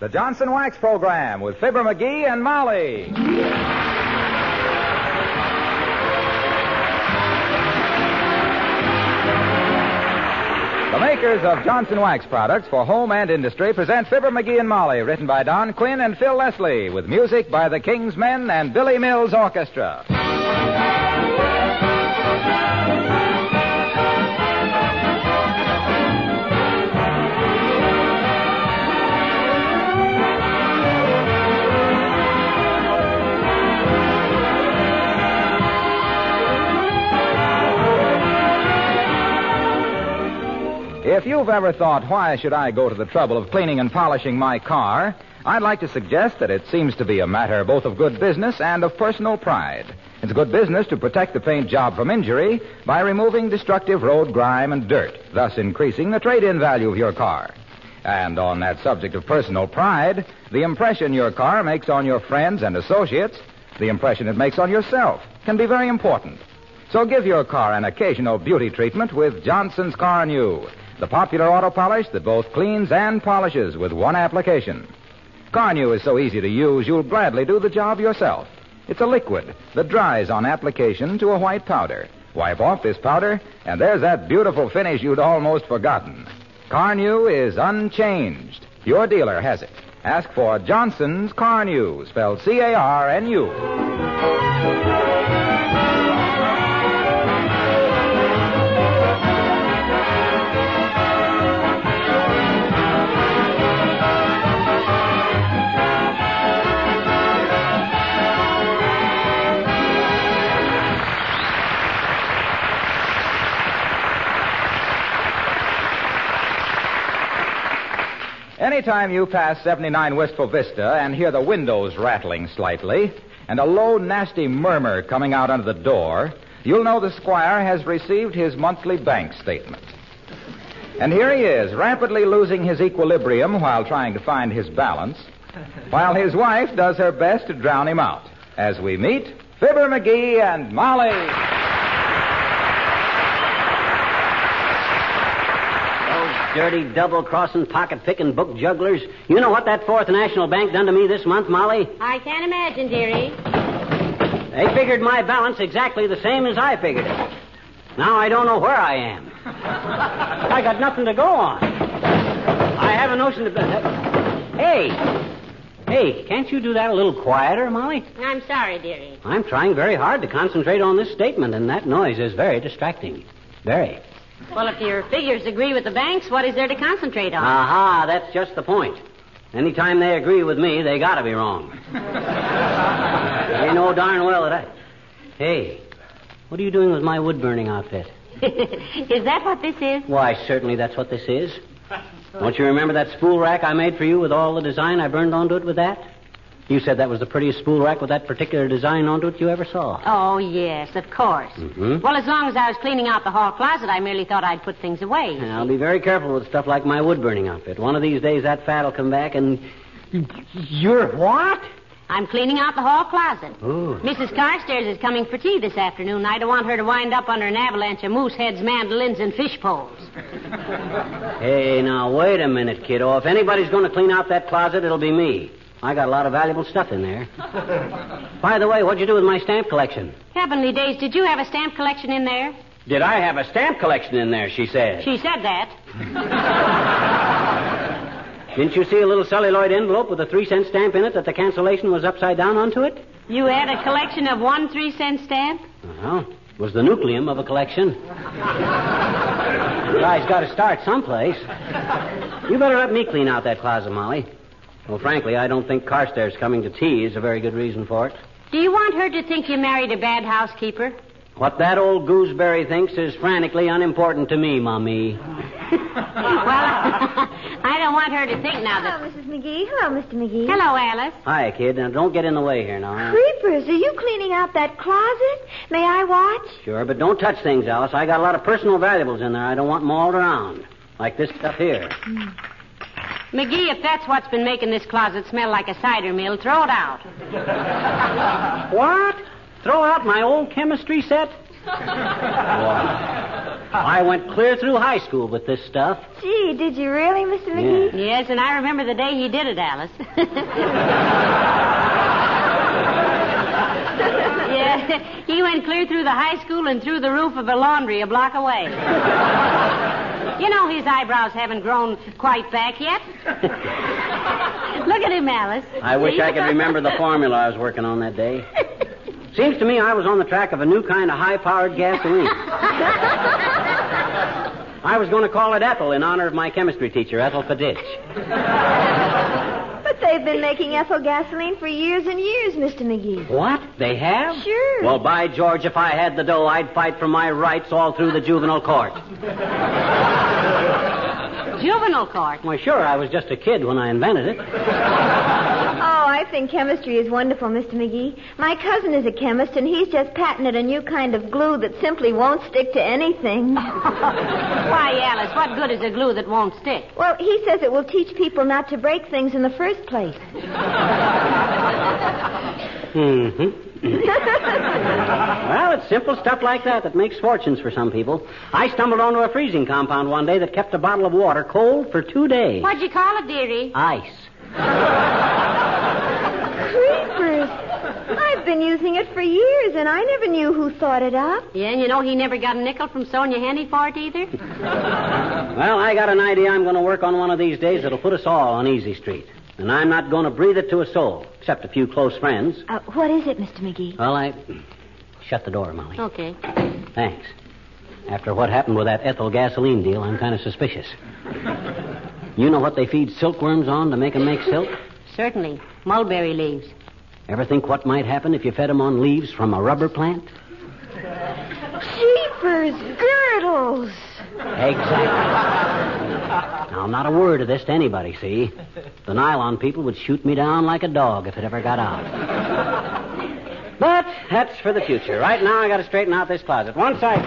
The Johnson Wax Program with Fibber McGee and Molly. The makers of Johnson Wax products for home and industry present Fibber McGee and Molly, written by Don Quinn and Phil Leslie, with music by the King's Men and Billy Mills Orchestra. If you've ever thought, why should I go to the trouble of cleaning and polishing my car, I'd like to suggest that it seems to be a matter both of good business and of personal pride. It's good business to protect the paint job from injury by removing destructive road grime and dirt, thus increasing the trade-in value of your car. And on that subject of personal pride, the impression your car makes on your friends and associates, the impression it makes on yourself, can be very important. So give your car an occasional beauty treatment with Johnson's Carnu, the popular auto polish that both cleans and polishes with one application. Carnu is so easy to use, you'll gladly do the job yourself. It's a liquid that dries on application to a white powder. Wipe off this powder, and there's that beautiful finish you'd almost forgotten. Carnu is unchanged. Your dealer has it. Ask for Johnson's Carnu, spelled C-A-R-N-U. Anytime you pass 79 Wistful Vista and hear the windows rattling slightly and a low, nasty murmur coming out under the door, you'll know the squire has received his monthly bank statement. And here he is, rapidly losing his equilibrium while trying to find his balance, while his wife does her best to drown him out. As we meet, Fibber McGee and Molly. Dirty, double crossing, pocket picking book jugglers. You know what that Fourth National Bank done to me this month, Molly? I can't imagine, dearie. They figured my balance exactly the same as I figured it. Now I don't know where I am. I got nothing to go on. I have a notion to. Hey! Hey, can't you do that a little quieter, Molly? I'm sorry, dearie. I'm trying very hard to concentrate on this statement, and that noise is very distracting. Very. Well, if your figures agree with the banks, what is there to concentrate on? Aha, that's just the point. Anytime they agree with me, they gotta be wrong. they know darn well that I. Hey, what are you doing with my wood burning outfit? is that what this is? Why, certainly that's what this is. Don't you remember that spool rack I made for you with all the design I burned onto it with that? You said that was the prettiest spool rack with that particular design onto it you ever saw. Oh, yes, of course. Mm-hmm. Well, as long as I was cleaning out the hall closet, I merely thought I'd put things away. you I'll be very careful with stuff like my wood burning outfit. One of these days that fat'll come back and. You're what? I'm cleaning out the hall closet. Ooh. Mrs. Carstairs is coming for tea this afternoon. and I don't want her to wind up under an avalanche of moose heads, mandolins, and fish poles. Hey, now, wait a minute, kiddo. If anybody's going to clean out that closet, it'll be me. I got a lot of valuable stuff in there. By the way, what'd you do with my stamp collection? Heavenly days, did you have a stamp collection in there? Did I have a stamp collection in there, she said. She said that. Didn't you see a little celluloid envelope with a three cent stamp in it that the cancellation was upside down onto it? You had a collection of one three cent stamp? Well, it was the nucleum of a collection. The Guy's got to start someplace. You better let me clean out that closet, Molly. Well, frankly, I don't think Carstairs coming to tea is a very good reason for it. Do you want her to think you married a bad housekeeper? What that old gooseberry thinks is frantically unimportant to me, Mommy. well, I don't want her to think now that. Hello, Mrs. McGee. Hello, Mr. McGee. Hello, Alice. Hi, kid. Now, don't get in the way here now. Creepers, are you cleaning out that closet? May I watch? Sure, but don't touch things, Alice. I got a lot of personal valuables in there. I don't want them all around. Like this stuff here. Hmm. McGee, if that's what's been making this closet smell like a cider mill, throw it out. What? Throw out my old chemistry set? Wow. I went clear through high school with this stuff. Gee, did you really, Mr. McGee? Yes, and I remember the day he did it, Alice. yeah, he went clear through the high school and through the roof of a laundry a block away. You know his eyebrows haven't grown quite back yet. Look at him, Alice. I wish I could remember the formula I was working on that day. Seems to me I was on the track of a new kind of high powered gasoline. I was going to call it Ethel in honor of my chemistry teacher, Ethel Faditch. But they've been making ethyl gasoline for years and years, Mr. McGee. What? They have? Sure. Well, by George, if I had the dough, I'd fight for my rights all through the juvenile court. Juvenile court. Well, sure, I was just a kid when I invented it. Oh, I think chemistry is wonderful, Mr. McGee. My cousin is a chemist, and he's just patented a new kind of glue that simply won't stick to anything. Why, Alice, what good is a glue that won't stick? well, he says it will teach people not to break things in the first place. Mm-hmm. Well, it's simple stuff like that that makes fortunes for some people. I stumbled onto a freezing compound one day that kept a bottle of water cold for two days. What'd you call it, dearie? Ice. Creepers! I've been using it for years, and I never knew who thought it up. Yeah, and you know he never got a nickel from Sonja Henie for it either? Well, I got an idea I'm going to work on one of these days that'll put us all on Easy Street. And I'm not going to breathe it to a soul, except a few close friends. Uh, what is it, Mr. McGee? Well, I. Shut the door, Molly. Okay. Thanks. After what happened with that ethyl gasoline deal, I'm kind of suspicious. You know what they feed silkworms on to make 'em make silk? Certainly. Mulberry leaves. Ever think what might happen if you fed 'em on leaves from a rubber plant? Jeepers, girdles! Exactly. Now, not a word of this to anybody, see? The nylon people would shoot me down like a dog if it ever got out. But that's for the future. Right now, I got to straighten out this closet. One side.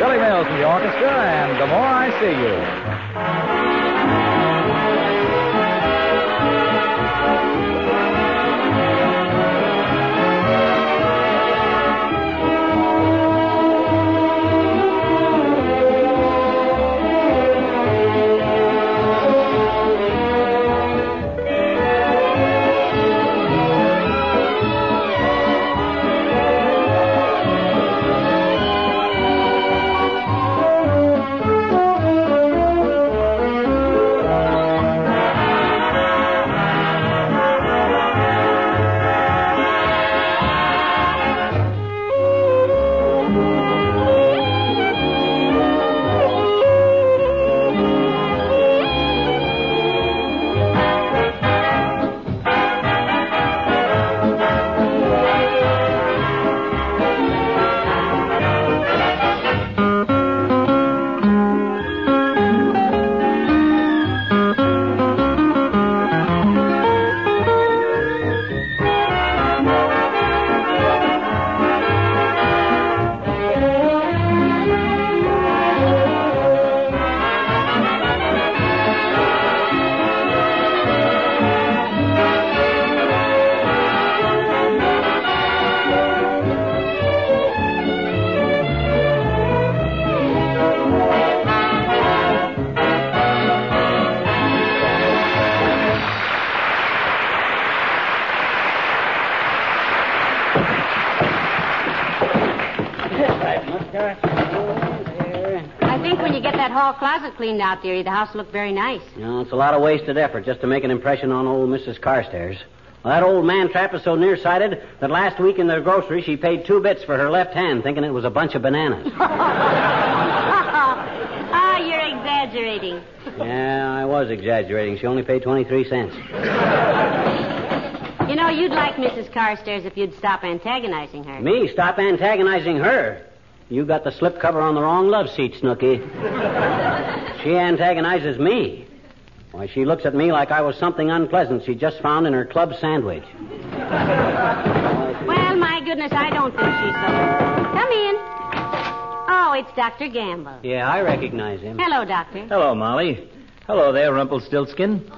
Billy Mills from the orchestra, and The More I See You. I think when you get that hall closet cleaned out, dearie, the house will look very nice. You know, it's a lot of wasted effort just to make an impression on old Mrs. Carstairs. Well, that old man trap is so nearsighted that last week in the grocery she paid two bits for her left hand, thinking it was a bunch of bananas. Ah, you're exaggerating. yeah, I was exaggerating. She only paid 23 cents. You know, you'd like Mrs. Carstairs if you'd stop antagonizing her. Me, stop antagonizing her. You got the slipcover on the wrong love seat, Snooky. she antagonizes me. Why, she looks at me like I was something unpleasant she just found in her club sandwich. Well, my goodness, I don't think she's so. Come in. Oh, it's Dr. Gamble. Yeah, I recognize him. Hello, Doctor. Hello, Molly. Hello there, Rumpelstiltskin.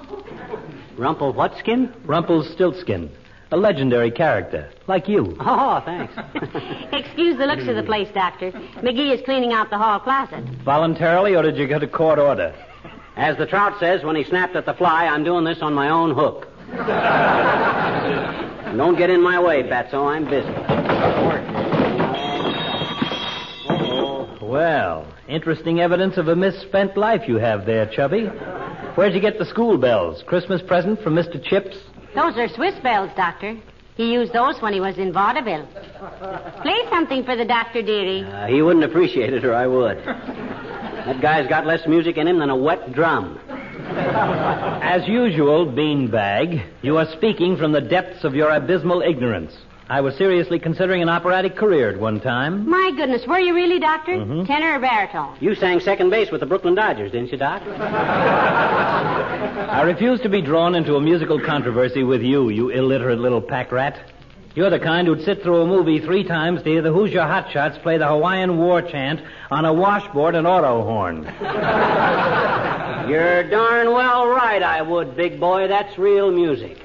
Rumple what skin? Rumpelstiltskin. A legendary character, like you. Oh, thanks. Excuse the looks of the place, Doctor. McGee is cleaning out the hall closet. Voluntarily, or did you get a court order? As the trout says when he snapped at the fly, I'm doing this on my own hook. Don't get in my way, Fatso. I'm busy. Well, interesting evidence of a misspent life you have there, Chubby. Where'd you get the school bells? Christmas present from Mr. Chips? Those are Swiss bells, Doctor. He used those when he was in vaudeville. Play something for the doctor, dearie. Uh, he wouldn't appreciate it, or I would. That guy's got less music in him than a wet drum. As usual, beanbag, you are speaking from the depths of your abysmal ignorance. I was seriously considering an operatic career at one time. My goodness, were you really, Doctor? Mhm. Tenor or baritone? You sang second base with the Brooklyn Dodgers, didn't you, Doc? I refuse to be drawn into a musical controversy with you, you illiterate little pack rat. You're the kind who'd sit through a movie three times to hear the Hoosier Hotshots play the Hawaiian War chant on a washboard and auto horn. You're darn well right, I would, big boy. That's real music.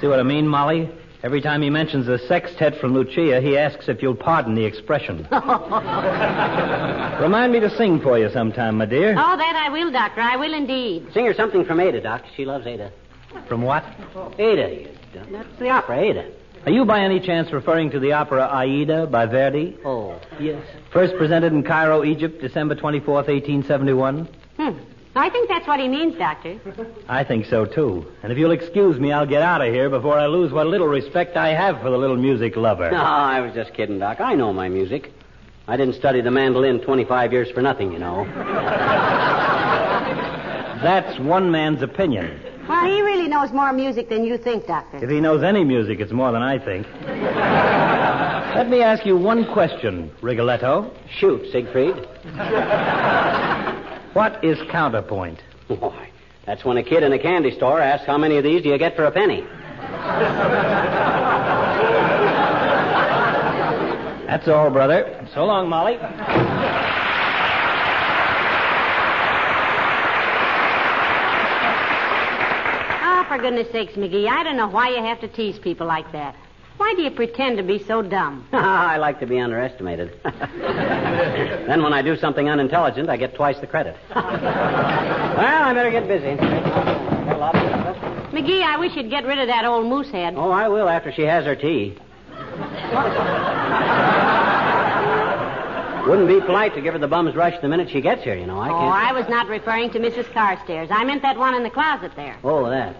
See what I mean, Molly? Every time he mentions the sextet from Lucia, he asks if you'll pardon the expression. Remind me to sing for you sometime, my dear. Oh, that I will, Doctor. I will indeed. Sing her something from Ada, Doc. She loves Ada. From what? Ada. That's the opera, Ada. Are you by any chance referring to the opera Aida by Verdi? Oh, yes. First presented in Cairo, Egypt, December 24th, 1871? Hmm. I think that's what he means, Doctor. I think so, too. And if you'll excuse me, I'll get out of here before I lose what little respect I have for the little music lover. No, I was just kidding, Doc. I know my music. I didn't study the mandolin 25 years for nothing, you know. That's one man's opinion. Well, he really knows more music than you think, Doctor. If he knows any music, it's more than I think. Let me ask you one question, Rigoletto. Shoot, Siegfried. What is counterpoint? Why, that's when a kid in a candy store asks how many of these do you get for a penny. That's all, brother. So long, Molly. Oh, for goodness sakes, McGee, I don't know why you have to tease people like that. Why do you pretend to be so dumb? I like to be underestimated. then when I do something unintelligent, I get twice the credit. well, I better get busy. Got a lot of stuff. McGee, I wish you'd get rid of that old moose head. Oh, I will after she has her tea. Wouldn't be polite to give her the bum's rush the minute she gets here, you know. I Oh, can't. I was not referring to Mrs. Carstairs. I meant that one in the closet there. Oh, that.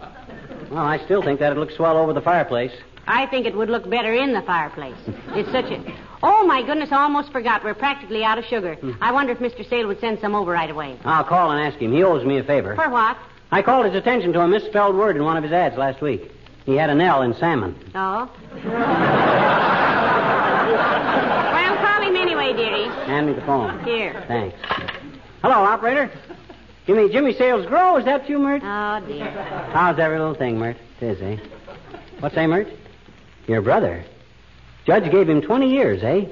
Well, I still think that'd look swell over the fireplace. I think it would look better in the fireplace. It's such a. Oh, my goodness, I almost forgot. We're practically out of sugar. I wonder if Mr. Sale would send some over right away. I'll call and ask him. He owes me a favor. For what? I called his attention to a misspelled word in one of his ads last week. He had an L in salmon. Oh? well, call him anyway, dearie. Hand me the phone. Here. Thanks. Hello, operator. Give me Jimmy Sales Grow. Is that you, Mert? Oh, dear. How's every little thing, Mert? It is, eh? What's that, Mert? Your brother. Judge gave him 20 years, eh?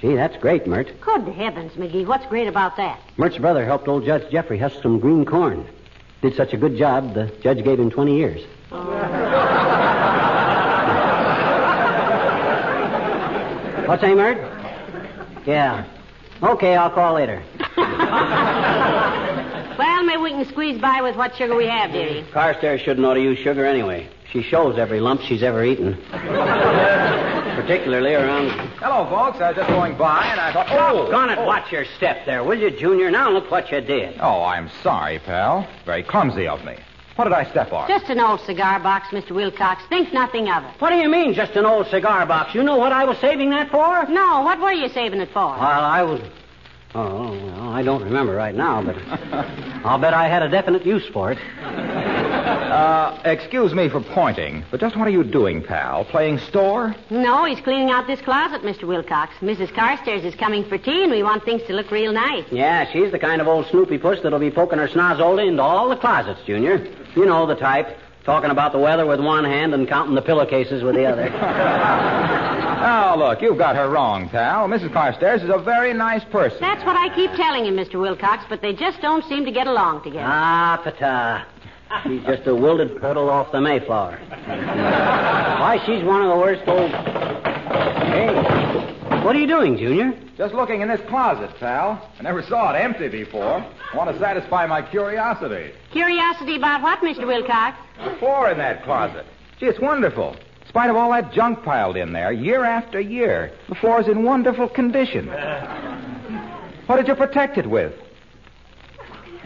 Gee, that's great, Mert. Good heavens, McGee. What's great about that? Mert's brother helped old Judge Jeffrey husk some green corn. Did such a good job, the judge gave him 20 years. What's that, Mert? Yeah. Okay, I'll call later. Well, maybe we can squeeze by with what sugar we have, dearie. Carstairs shouldn't ought to use sugar anyway. She shows every lump she's ever eaten. Particularly around. Hello, folks. I was just going by, and I thought, oh, Gone it. oh. Watch your step there, will you, Junior? Now look what you did. Oh, I'm sorry, pal. Very clumsy of me. What did I step on? Just an old cigar box, Mr. Wilcox. Think nothing of it. What do you mean, just an old cigar box? You know what I was saving that for? No, what were you saving it for? Well, I was. Oh, well, I don't remember right now, but I'll bet I had a definite use for it. Uh, excuse me for pointing, but just what are you doing, pal? Playing store? No, he's cleaning out this closet, Mr. Wilcox. Mrs. Carstairs is coming for tea, and we want things to look real nice. Yeah, she's the kind of old Snoopy puss that'll be poking her snozzola into all the closets, Junior. You know the type. Talking about the weather with one hand and counting the pillowcases with the other. Oh, look, you've got her wrong, pal. Mrs. Carstairs is a very nice person. That's what I keep telling him, Mr. Wilcox, but they just don't seem to get along together. ah, pata. She's just a wilted petal off the Mayflower. Why, she's one of the worst old. Hey, what are you doing, Junior? Just looking in this closet, pal. I never saw it empty before. I Want to satisfy my curiosity. Curiosity about what, Mr. Wilcox? The floor in that closet. Gee, it's wonderful. In spite of all that junk piled in there, year after year, the floor's in wonderful condition. What did you protect it with?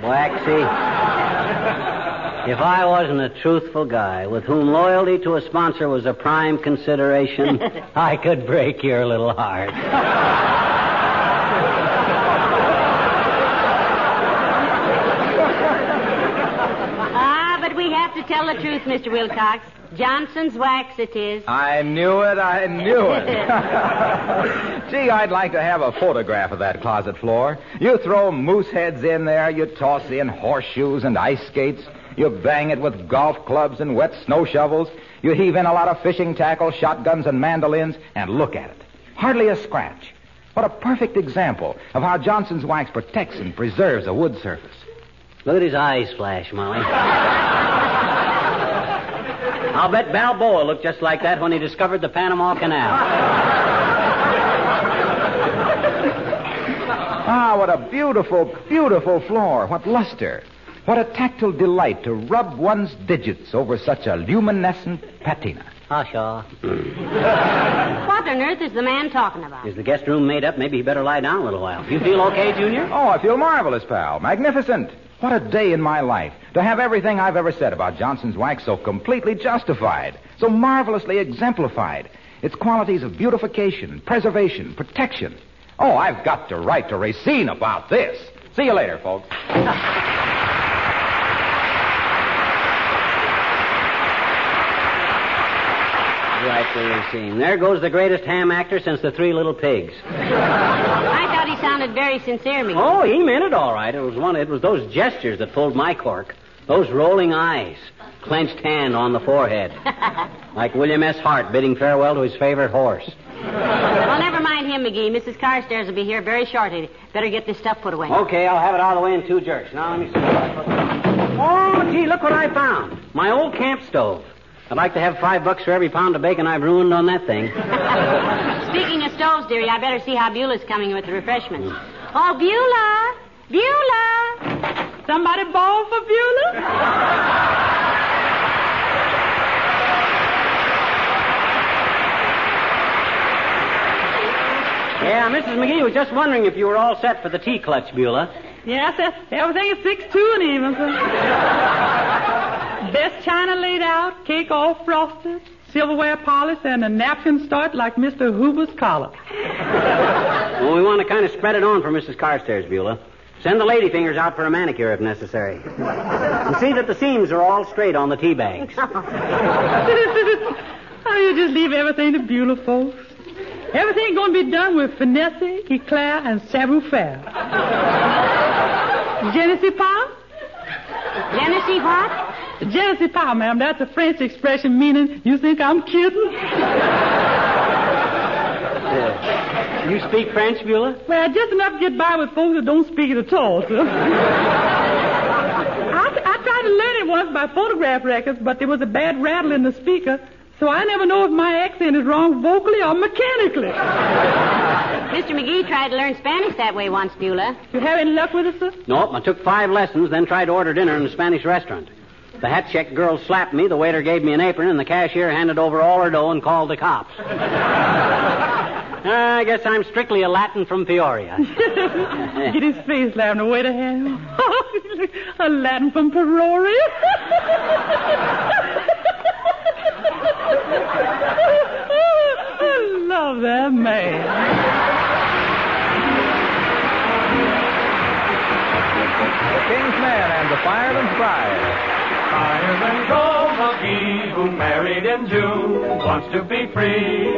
Waxy. If I wasn't a truthful guy with whom loyalty to a sponsor was a prime consideration, I could break your little heart. Ah, but we have to tell the truth, Mr. Wilcox. Johnson's wax it is. I knew it. I knew it. Gee, I'd like to have a photograph of that closet floor. You throw moose heads in there, you toss in horseshoes and ice skates, you bang it with golf clubs and wet snow shovels, you heave in a lot of fishing tackle, shotguns, and mandolins, and look at it. Hardly a scratch. What a perfect example of how Johnson's wax protects and preserves a wood surface. Look at his eyes flash, Molly. I'll bet Balboa looked just like that when he discovered the Panama Canal. Ah, what a beautiful, beautiful floor. What luster. What a tactile delight to rub one's digits over such a luminescent patina. Ah, Asha. What on earth is the man talking about? Is the guest room made up? Maybe he better lie down a little while. You feel okay, Junior? Oh, I feel marvelous, pal. Magnificent. What a day in my life to have everything I've ever said about Johnson's wax so completely justified, so marvelously exemplified. Its qualities of beautification, preservation, protection. Oh, I've got to write to Racine about this. See you later, folks. Right there. There goes the greatest ham actor since the Three Little Pigs. I thought he sounded very sincere, McGee. Oh, he meant it all right. It was one. It was those gestures that pulled my cork. Those rolling eyes, clenched hand on the forehead, like William S. Hart bidding farewell to his favorite horse. Well, never mind him, McGee. Mrs. Carstairs will be here very shortly. Better get this stuff put away. Okay, I'll have it out of the way in two jerks. Now let me see. Oh, gee, look what I found. My old camp stove. I'd like to have five bucks for every pound of bacon I've ruined on that thing. Speaking of stoves, dearie, I better see how Beulah's coming with the refreshments. Hmm. Oh, Beulah! Beulah! Somebody bowl for Beulah? Yeah, Mrs. McGee was just wondering if you were all set for the tea clutch, Beulah. Yes. Everything is fixed two and even, sir. Best china laid out, cake all frosted, silverware polished, and a napkin start like Mr. Hoover's collar. Well, we want to kind of spread it on for Mrs. Carstairs, Beulah. Send the lady fingers out for a manicure if necessary. And see that the seams are all straight on the tea bags. oh, you just leave everything to Beulah, folks. Everything going to be done with finesse, eclair, and savoir-faire. Je ne sais pas? Je ne sais what? Je ne sais pas, ma'am. That's a French expression meaning you think I'm kidding? You speak French, Beulah? Well, just enough to get by with folks that don't speak it at all, sir. I, I tried to learn it once by phonograph records, but there was a bad rattle in the speaker, so I never know if my accent is wrong vocally or mechanically. Mr. McGee tried to learn Spanish that way once, Beulah. You have any luck with it, sir? Nope, I took five lessons, then tried to order dinner in a Spanish restaurant. The hat check girl slapped me, the waiter gave me an apron, and the cashier handed over all her dough and called the cops. Ah, I guess I'm strictly a Latin from Peoria. Get his face laughing away to him. a Latin from Peoria. I love that man. King's Men and the Fireman's Bride. Fireman Joe McGee, who married in June, wants to be free.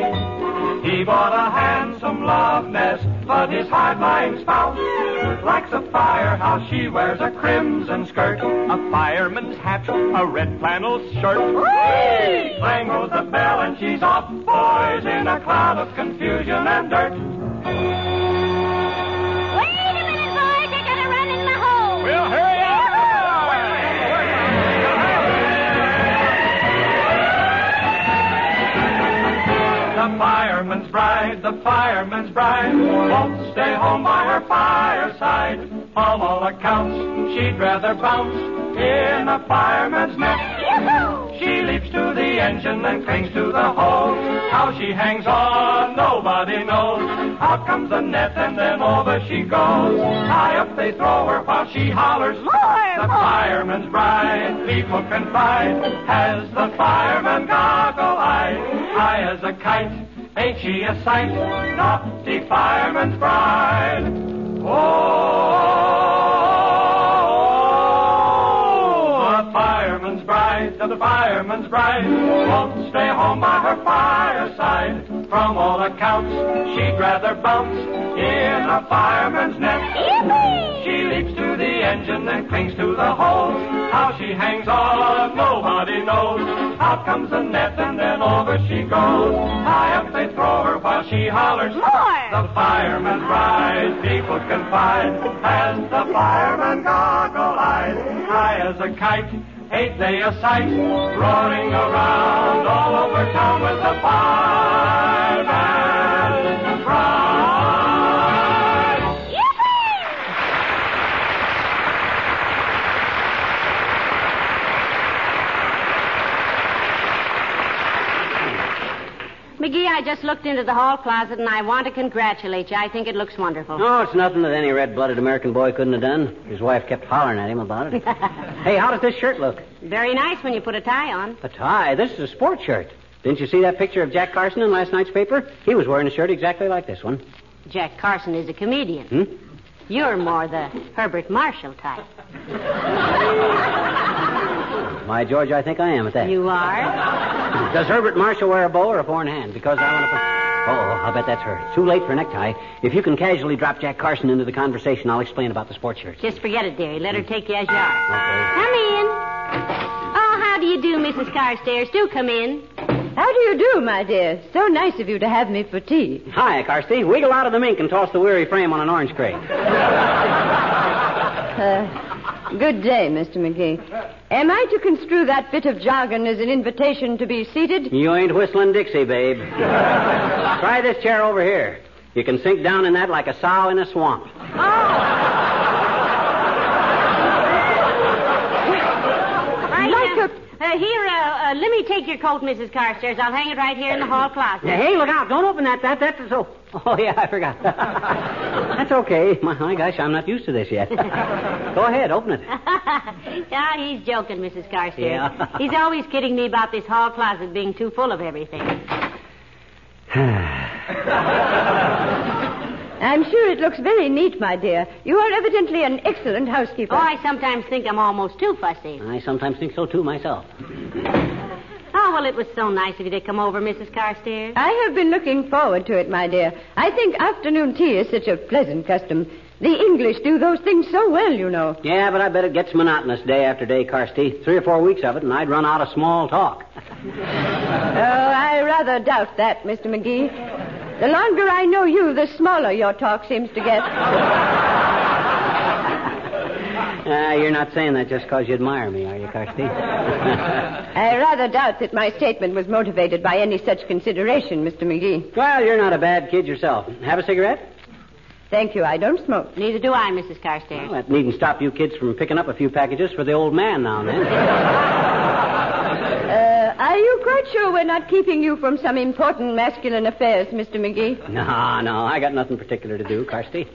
He bought a handsome love nest, but his hard-lying spouse likes a firehouse. She wears a crimson skirt, a fireman's hat, a red flannel shirt. Whee! Clang goes the bell, and she's off, boys, in a cloud of confusion and dirt. Married the fireman's bride. Won't stay home by her fireside. On all accounts, she'd rather bounce in a fireman's net. She leaps to the engine and clings to the hose. How she hangs on, nobody knows. Out comes the net and then over she goes. High up they throw her while she hollers. the fireman's bride, people can find. Has the fireman goggle eyes? High as a kite, ain't she a sight? Naughty fireman's bride. Oh, the fireman's bride, the fireman's bride won't stay home by her fireside. From all accounts, she'd rather bounce in a fireman's net. The engine and clings to the hose. How she hangs on, nobody knows. Out comes the net and then over she goes. High up they throw her while she hollers. The fireman's bride, people can find. And the fireman goggle eyes, high as a kite. Ain't they a sight? Roaring around all over town with the fireman's McGee, I just looked into the hall closet and I want to congratulate you. I think it looks wonderful. No, it's nothing that any red-blooded American boy couldn't have done. His wife kept hollering at him about it. hey, how does this shirt look? Very nice when you put a tie on. A tie. This is a sports shirt. Didn't you see that picture of Jack Carson in last night's paper? He was wearing a shirt exactly like this one. Jack Carson is a comedian. Hmm? You're more the Herbert Marshall type. Why, George, I think I am at that. You are? Does Herbert Marshall wear a bow or a four in hand? Because I want to. Oh, I'll bet that's her. It's too late for a necktie. If you can casually drop Jack Carson into the conversation, I'll explain about the sports shirts. Just forget it, dearie. Let her take you as you are. Okay. Come in. Oh, how do you do, Mrs. Carstairs? Do come in. How do you do, my dear? So nice of you to have me for tea. Hi, Carsty. Wiggle out of the mink and toss the weary frame on an orange crate. Uh, good day, Mr. McGee. Am I to construe that bit of jargon as an invitation to be seated? You ain't whistling Dixie, babe. Try this chair over here. You can sink down in that like a sow in a swamp. Right Like now. Uh, here, uh, uh, let me take your coat, Mrs. Carstairs. I'll hang it right here in the hall closet. Hey, look out. Don't open that. That, that's so. Oh, yeah, I forgot. that's okay. My, my gosh, I'm not used to this yet. Go ahead, open it. yeah, he's joking, Mrs. Carstairs. Yeah. he's always kidding me about this hall closet being too full of everything. I'm sure it looks very neat, my dear. You are evidently an excellent housekeeper. Oh, I sometimes think I'm almost too fussy. I sometimes think so, too, myself. Oh, well, it was so nice of you to come over, Mrs. Carstairs. I have been looking forward to it, my dear. I think afternoon tea is such a pleasant custom. The English do those things so well, you know. Yeah, but I bet it gets monotonous day after day, Carsty. Three or four weeks of it, and I'd run out of small talk. Oh, I rather doubt that, Mr. McGee. The longer I know you, the smaller your talk seems to get. Ah, you're not saying that just because you admire me, are you, Carsty? I rather doubt that my statement was motivated by any such consideration, Mr. McGee. well, you're not a bad kid yourself. Have a cigarette? Thank you. I don't smoke. Neither do I, Mrs. Carstairs. Well, that needn't stop you kids from picking up a few packages for the old man now and then. Uh, are you quite sure we're not keeping you from some important masculine affairs, Mr. McGee? no, no, I got nothing particular to do, Carsty.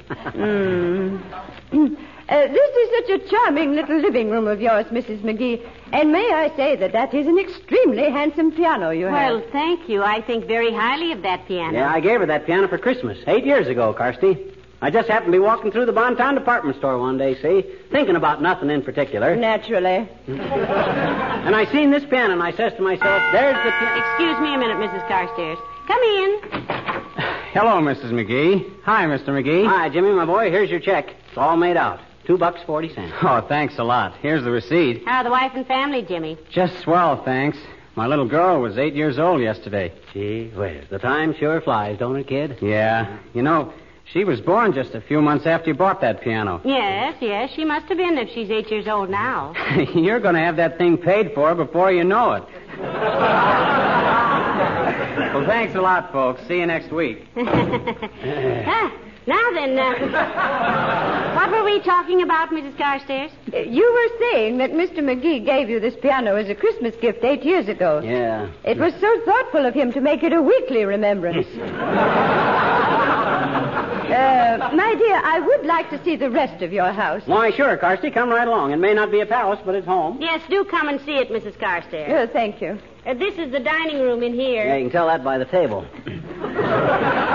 Hmm. Uh, this is such a charming little living room of yours, Mrs. McGee. And may I say that that is an extremely handsome piano you have. Well, thank you. I think very highly of that piano. yeah, I gave her that piano for Christmas eight years ago, Carsty. I just happened to be walking through the Bontown department store one day, see, thinking about nothing in particular. Naturally. And I seen this pen, and I says to myself, "There's the pen. Excuse me a minute, Mrs. Carstairs. Come in. Hello, Mrs. McGee. Hi, Mr. McGee. Hi, Jimmy, my boy. Here's your check. It's all made out. Two bucks forty cents. Oh, thanks a lot. Here's the receipt. How are the wife and family, Jimmy? Just swell, thanks. My little girl was eight years old yesterday. Gee whiz, the time sure flies, don't it, kid? Yeah. You know, she was born just a few months after you bought that piano. Yes, yes, she must have been if she's eight years old now. You're going to have that thing paid for before you know it. Well, thanks a lot, folks. See you next week. Ah, now then, uh, what were we talking about, Mrs. Carstairs? You were saying that Mr. McGee gave you this piano as a Christmas gift eight years ago. Yeah. It was so thoughtful of him to make it a weekly remembrance. Uh, my dear, I would like to see the rest of your house. Why, sure, Carsty. Come right along. It may not be a palace, but it's home. Yes, do come and see it, Mrs. Carstairs. Oh, thank you. Uh, this is the dining room in here. Yeah, you can tell that by the table.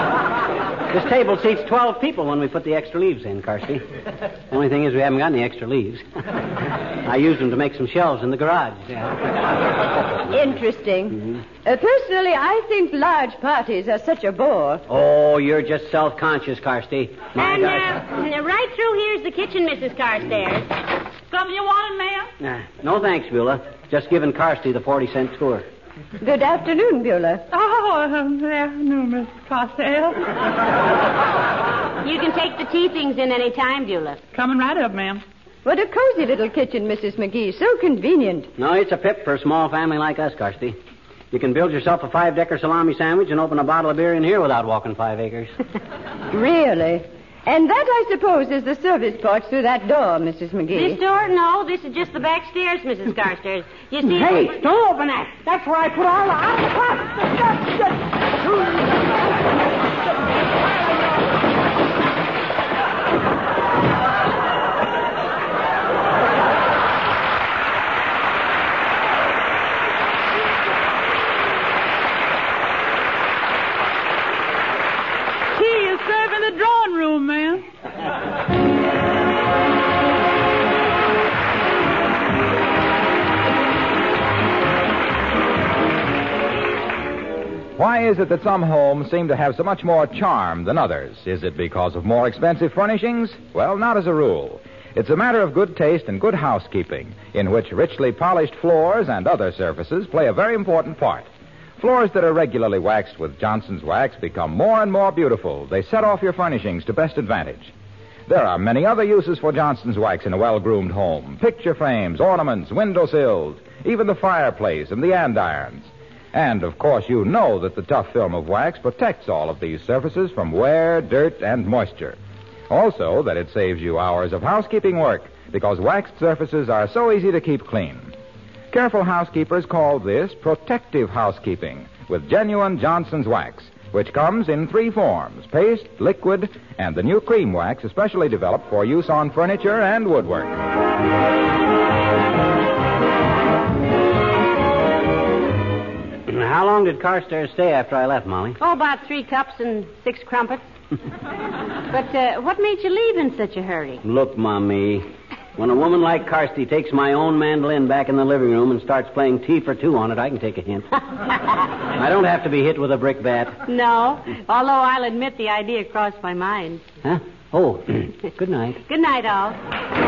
this table seats 12 people when we put the extra leaves in, Carsty. The only thing is, we haven't got any extra leaves. I used them to make some shelves in the garage. Yeah. Interesting. Uh, personally, I think large parties are such a bore. Oh, you're just self conscious, Carsty. My and uh, right through here's the kitchen, Mrs. Carstairs. Something you wanted, ma'am? Nah, no thanks, Beulah. Just giving Carsty the 40 cent tour. Good afternoon, Beulah. Oh, um, good afternoon, Miss Costell. You can take the tea things in any time, Beulah. Coming right up, ma'am. What a cozy little kitchen, Mrs. McGee. So convenient. No, it's a pip for a small family like us, Carsty. You can build yourself a five decker salami sandwich and open a bottle of beer in here without walking five acres. Really? And that, I suppose, is the service porch through that door, Mrs. McGee. This door? No, this is just the back stairs, Mrs. Carstairs. You see. Hey, don't open that. That's where I put all the. Why is it that some homes seem to have so much more charm than others? Is it because of more expensive furnishings? Well, not as a rule. It's a matter of good taste and good housekeeping, in which richly polished floors and other surfaces play a very important part. Floors that are regularly waxed with Johnson's wax become more and more beautiful. They set off your furnishings to best advantage. There are many other uses for Johnson's wax in a well groomed home picture frames, ornaments, window sills, even the fireplace and the andirons. And, of course, you know that the tough film of wax protects all of these surfaces from wear, dirt, and moisture. Also, that it saves you hours of housekeeping work because waxed surfaces are so easy to keep clean. Careful housekeepers call this protective housekeeping with genuine Johnson's wax, which comes in three forms paste, liquid, and the new cream wax especially developed for use on furniture and woodwork. How long did Carstairs stay after I left, Molly? Oh, about three cups and six crumpets. but uh, what made you leave in such a hurry? Look, Mommy. When a woman like Carsty takes my own mandolin back in the living room and starts playing tea for two on it, I can take a hint. I don't have to be hit with a brick bat. No, although I'll admit the idea crossed my mind. Huh? Oh, good night. Good night, all.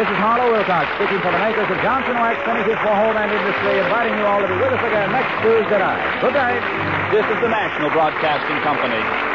This is Harlow Wilcox speaking for the makers of Johnson Wax Finishes for Home and Industry, inviting you all to be with us again next Tuesday night. Good night. This is the National Broadcasting Company.